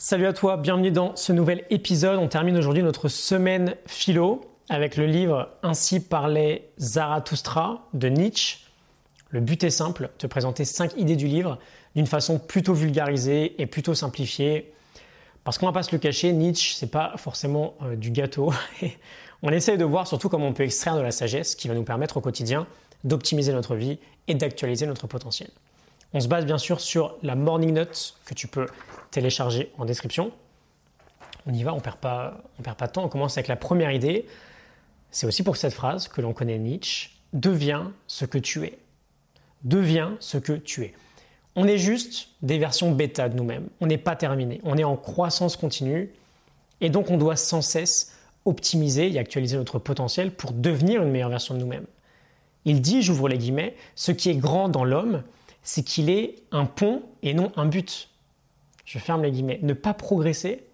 Salut à toi, bienvenue dans ce nouvel épisode. On termine aujourd'hui notre semaine philo avec le livre Ainsi parlait Zarathustra de Nietzsche. Le but est simple, te présenter 5 idées du livre d'une façon plutôt vulgarisée et plutôt simplifiée. Parce qu'on va pas se le cacher, Nietzsche, c'est pas forcément euh, du gâteau. on essaye de voir surtout comment on peut extraire de la sagesse qui va nous permettre au quotidien d'optimiser notre vie et d'actualiser notre potentiel. On se base bien sûr sur la morning note que tu peux télécharger en description. On y va, on perd pas, on perd pas de temps. On commence avec la première idée. C'est aussi pour cette phrase que l'on connaît Nietzsche deviens ce que tu es. Deviens ce que tu es. On est juste des versions bêta de nous-mêmes. On n'est pas terminé. On est en croissance continue. Et donc, on doit sans cesse optimiser et actualiser notre potentiel pour devenir une meilleure version de nous-mêmes. Il dit, j'ouvre les guillemets, ce qui est grand dans l'homme, c'est qu'il est un pont et non un but. Je ferme les guillemets. Ne pas progresser,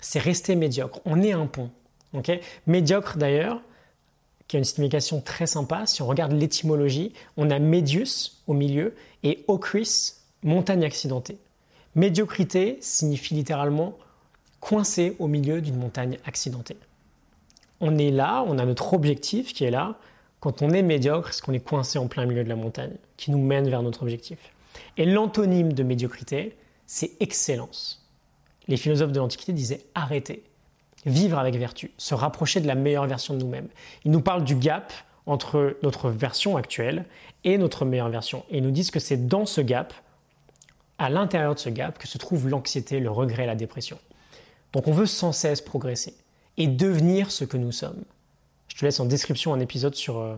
c'est rester médiocre. On est un pont. médiocre d'ailleurs, qui a une signification très sympa. Si on regarde l'étymologie, on a Medius au milieu et Ocris, montagne accidentée. Médiocrité signifie littéralement coincé au milieu d'une montagne accidentée. On est là, on a notre objectif qui est là, quand on est médiocre, c'est qu'on est coincé en plein milieu de la montagne, qui nous mène vers notre objectif. Et l'antonyme de médiocrité, c'est excellence. Les philosophes de l'Antiquité disaient arrêter, vivre avec vertu, se rapprocher de la meilleure version de nous-mêmes. Ils nous parlent du gap entre notre version actuelle et notre meilleure version. Et ils nous disent que c'est dans ce gap, à l'intérieur de ce gap, que se trouve l'anxiété, le regret, la dépression. Donc on veut sans cesse progresser et devenir ce que nous sommes. Je te laisse en description un épisode sur euh,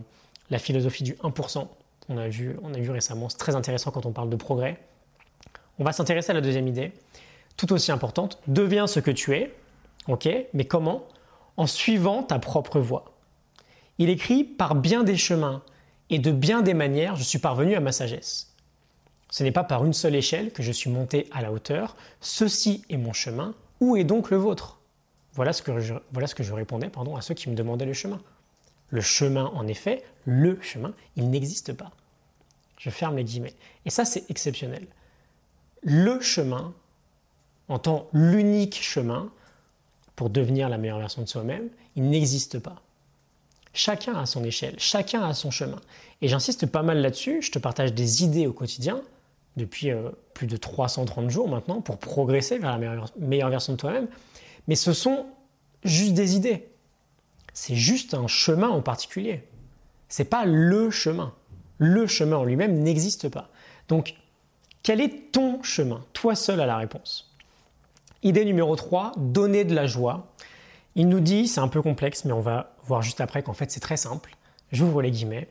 la philosophie du 1%. On a, vu, on a vu récemment, c'est très intéressant quand on parle de progrès. On va s'intéresser à la deuxième idée, tout aussi importante. Deviens ce que tu es, ok, mais comment? En suivant ta propre voie. Il écrit Par bien des chemins et de bien des manières, je suis parvenu à ma sagesse. Ce n'est pas par une seule échelle que je suis monté à la hauteur. Ceci est mon chemin. Où est donc le vôtre? Voilà ce que je, voilà ce que je répondais pardon, à ceux qui me demandaient le chemin. Le chemin, en effet, le chemin, il n'existe pas. Je ferme les guillemets. Et ça, c'est exceptionnel. Le chemin, en tant l'unique chemin pour devenir la meilleure version de soi-même, il n'existe pas. Chacun a son échelle, chacun a son chemin. Et j'insiste pas mal là-dessus, je te partage des idées au quotidien, depuis euh, plus de 330 jours maintenant, pour progresser vers la meilleure version de toi-même. Mais ce sont juste des idées. C'est juste un chemin en particulier. C'est pas le chemin. Le chemin en lui-même n'existe pas. Donc, quel est ton chemin Toi seul à la réponse? Idée numéro 3, donner de la joie. Il nous dit, c'est un peu complexe, mais on va voir juste après qu'en fait c'est très simple. J'ouvre les guillemets.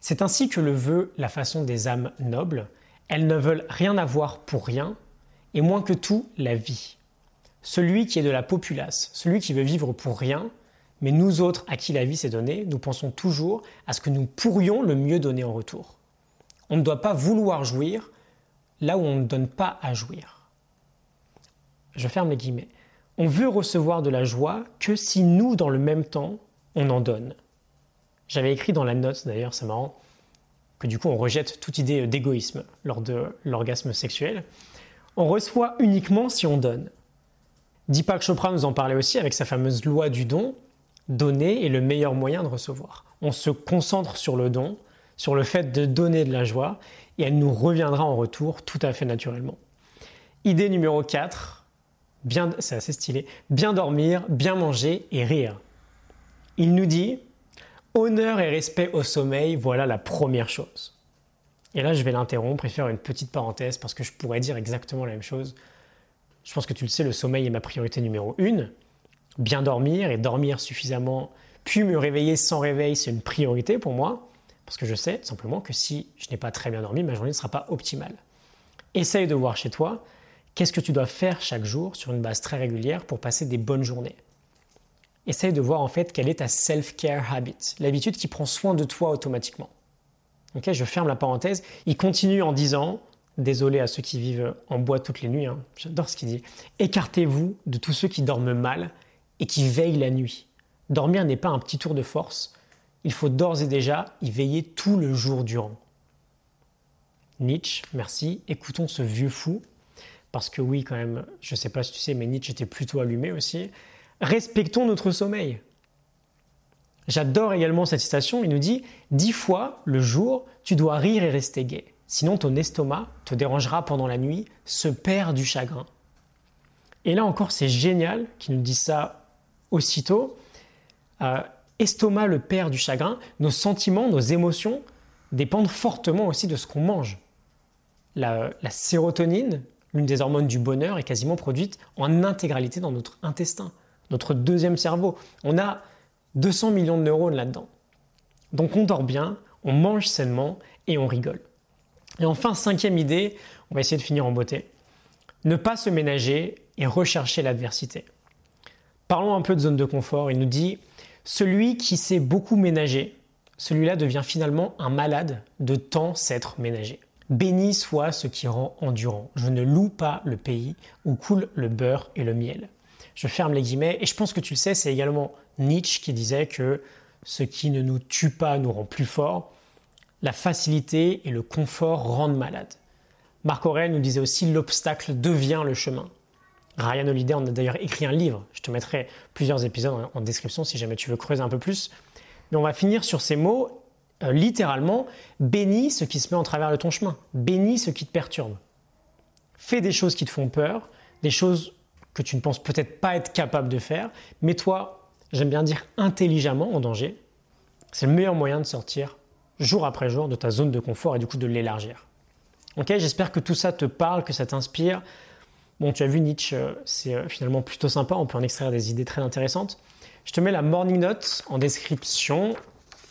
C'est ainsi que le veut la façon des âmes nobles. Elles ne veulent rien avoir pour rien, et moins que tout, la vie celui qui est de la populace, celui qui veut vivre pour rien, mais nous autres à qui la vie s'est donnée, nous pensons toujours à ce que nous pourrions le mieux donner en retour. On ne doit pas vouloir jouir là où on ne donne pas à jouir. Je ferme les guillemets. On veut recevoir de la joie que si nous, dans le même temps, on en donne. J'avais écrit dans la note, d'ailleurs, c'est marrant, que du coup on rejette toute idée d'égoïsme lors de l'orgasme sexuel. On reçoit uniquement si on donne. Deepak Chopra nous en parlait aussi avec sa fameuse loi du don. Donner est le meilleur moyen de recevoir. On se concentre sur le don, sur le fait de donner de la joie, et elle nous reviendra en retour tout à fait naturellement. Idée numéro 4, bien, c'est assez stylé, bien dormir, bien manger et rire. Il nous dit honneur et respect au sommeil, voilà la première chose. Et là, je vais l'interrompre et faire une petite parenthèse parce que je pourrais dire exactement la même chose je pense que tu le sais, le sommeil est ma priorité numéro une. Bien dormir et dormir suffisamment, puis me réveiller sans réveil, c'est une priorité pour moi, parce que je sais simplement que si je n'ai pas très bien dormi, ma journée ne sera pas optimale. Essaye de voir chez toi qu'est-ce que tu dois faire chaque jour sur une base très régulière pour passer des bonnes journées. Essaye de voir en fait quelle est ta self-care habit, l'habitude qui prend soin de toi automatiquement. Je ferme la parenthèse. Il continue en disant Désolé à ceux qui vivent en bois toutes les nuits, hein. j'adore ce qu'il dit. Écartez-vous de tous ceux qui dorment mal et qui veillent la nuit. Dormir n'est pas un petit tour de force, il faut d'ores et déjà y veiller tout le jour durant. Nietzsche, merci, écoutons ce vieux fou. parce que oui, quand même, je ne sais pas si tu sais, mais Nietzsche était plutôt allumé aussi. Respectons notre sommeil. J'adore également cette citation. Il nous dit Dix fois le jour, tu dois rire et rester gai. Sinon, ton estomac te dérangera pendant la nuit, se perd du chagrin. Et là encore, c'est génial qu'il nous dise ça aussitôt. Euh, estomac, le père du chagrin, nos sentiments, nos émotions dépendent fortement aussi de ce qu'on mange. La, la sérotonine, l'une des hormones du bonheur, est quasiment produite en intégralité dans notre intestin, notre deuxième cerveau. On a 200 millions de neurones là-dedans. Donc on dort bien, on mange sainement et on rigole. Et enfin, cinquième idée, on va essayer de finir en beauté. Ne pas se ménager et rechercher l'adversité. Parlons un peu de zone de confort. Il nous dit celui qui sait beaucoup ménager, celui-là devient finalement un malade de tant s'être ménagé. Béni soit ce qui rend endurant. Je ne loue pas le pays où coule le beurre et le miel. Je ferme les guillemets et je pense que tu le sais, c'est également Nietzsche qui disait que ce qui ne nous tue pas nous rend plus forts. La facilité et le confort rendent malade. Marc Aurèle nous disait aussi l'obstacle devient le chemin. Ryan Holiday en a d'ailleurs écrit un livre. Je te mettrai plusieurs épisodes en description si jamais tu veux creuser un peu plus. Mais on va finir sur ces mots, euh, littéralement, bénis ce qui se met en travers de ton chemin. Bénis ce qui te perturbe. Fais des choses qui te font peur, des choses que tu ne penses peut-être pas être capable de faire. Mets-toi, j'aime bien dire, intelligemment en danger. C'est le meilleur moyen de sortir jour après jour de ta zone de confort et du coup de l'élargir. Ok, j'espère que tout ça te parle, que ça t'inspire. Bon, tu as vu Nietzsche, euh, c'est euh, finalement plutôt sympa, on peut en extraire des idées très intéressantes. Je te mets la morning note en description,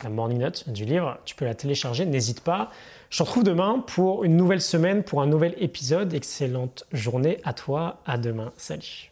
la morning note du livre, tu peux la télécharger, n'hésite pas. Je te retrouve demain pour une nouvelle semaine, pour un nouvel épisode. Excellente journée à toi, à demain, salut.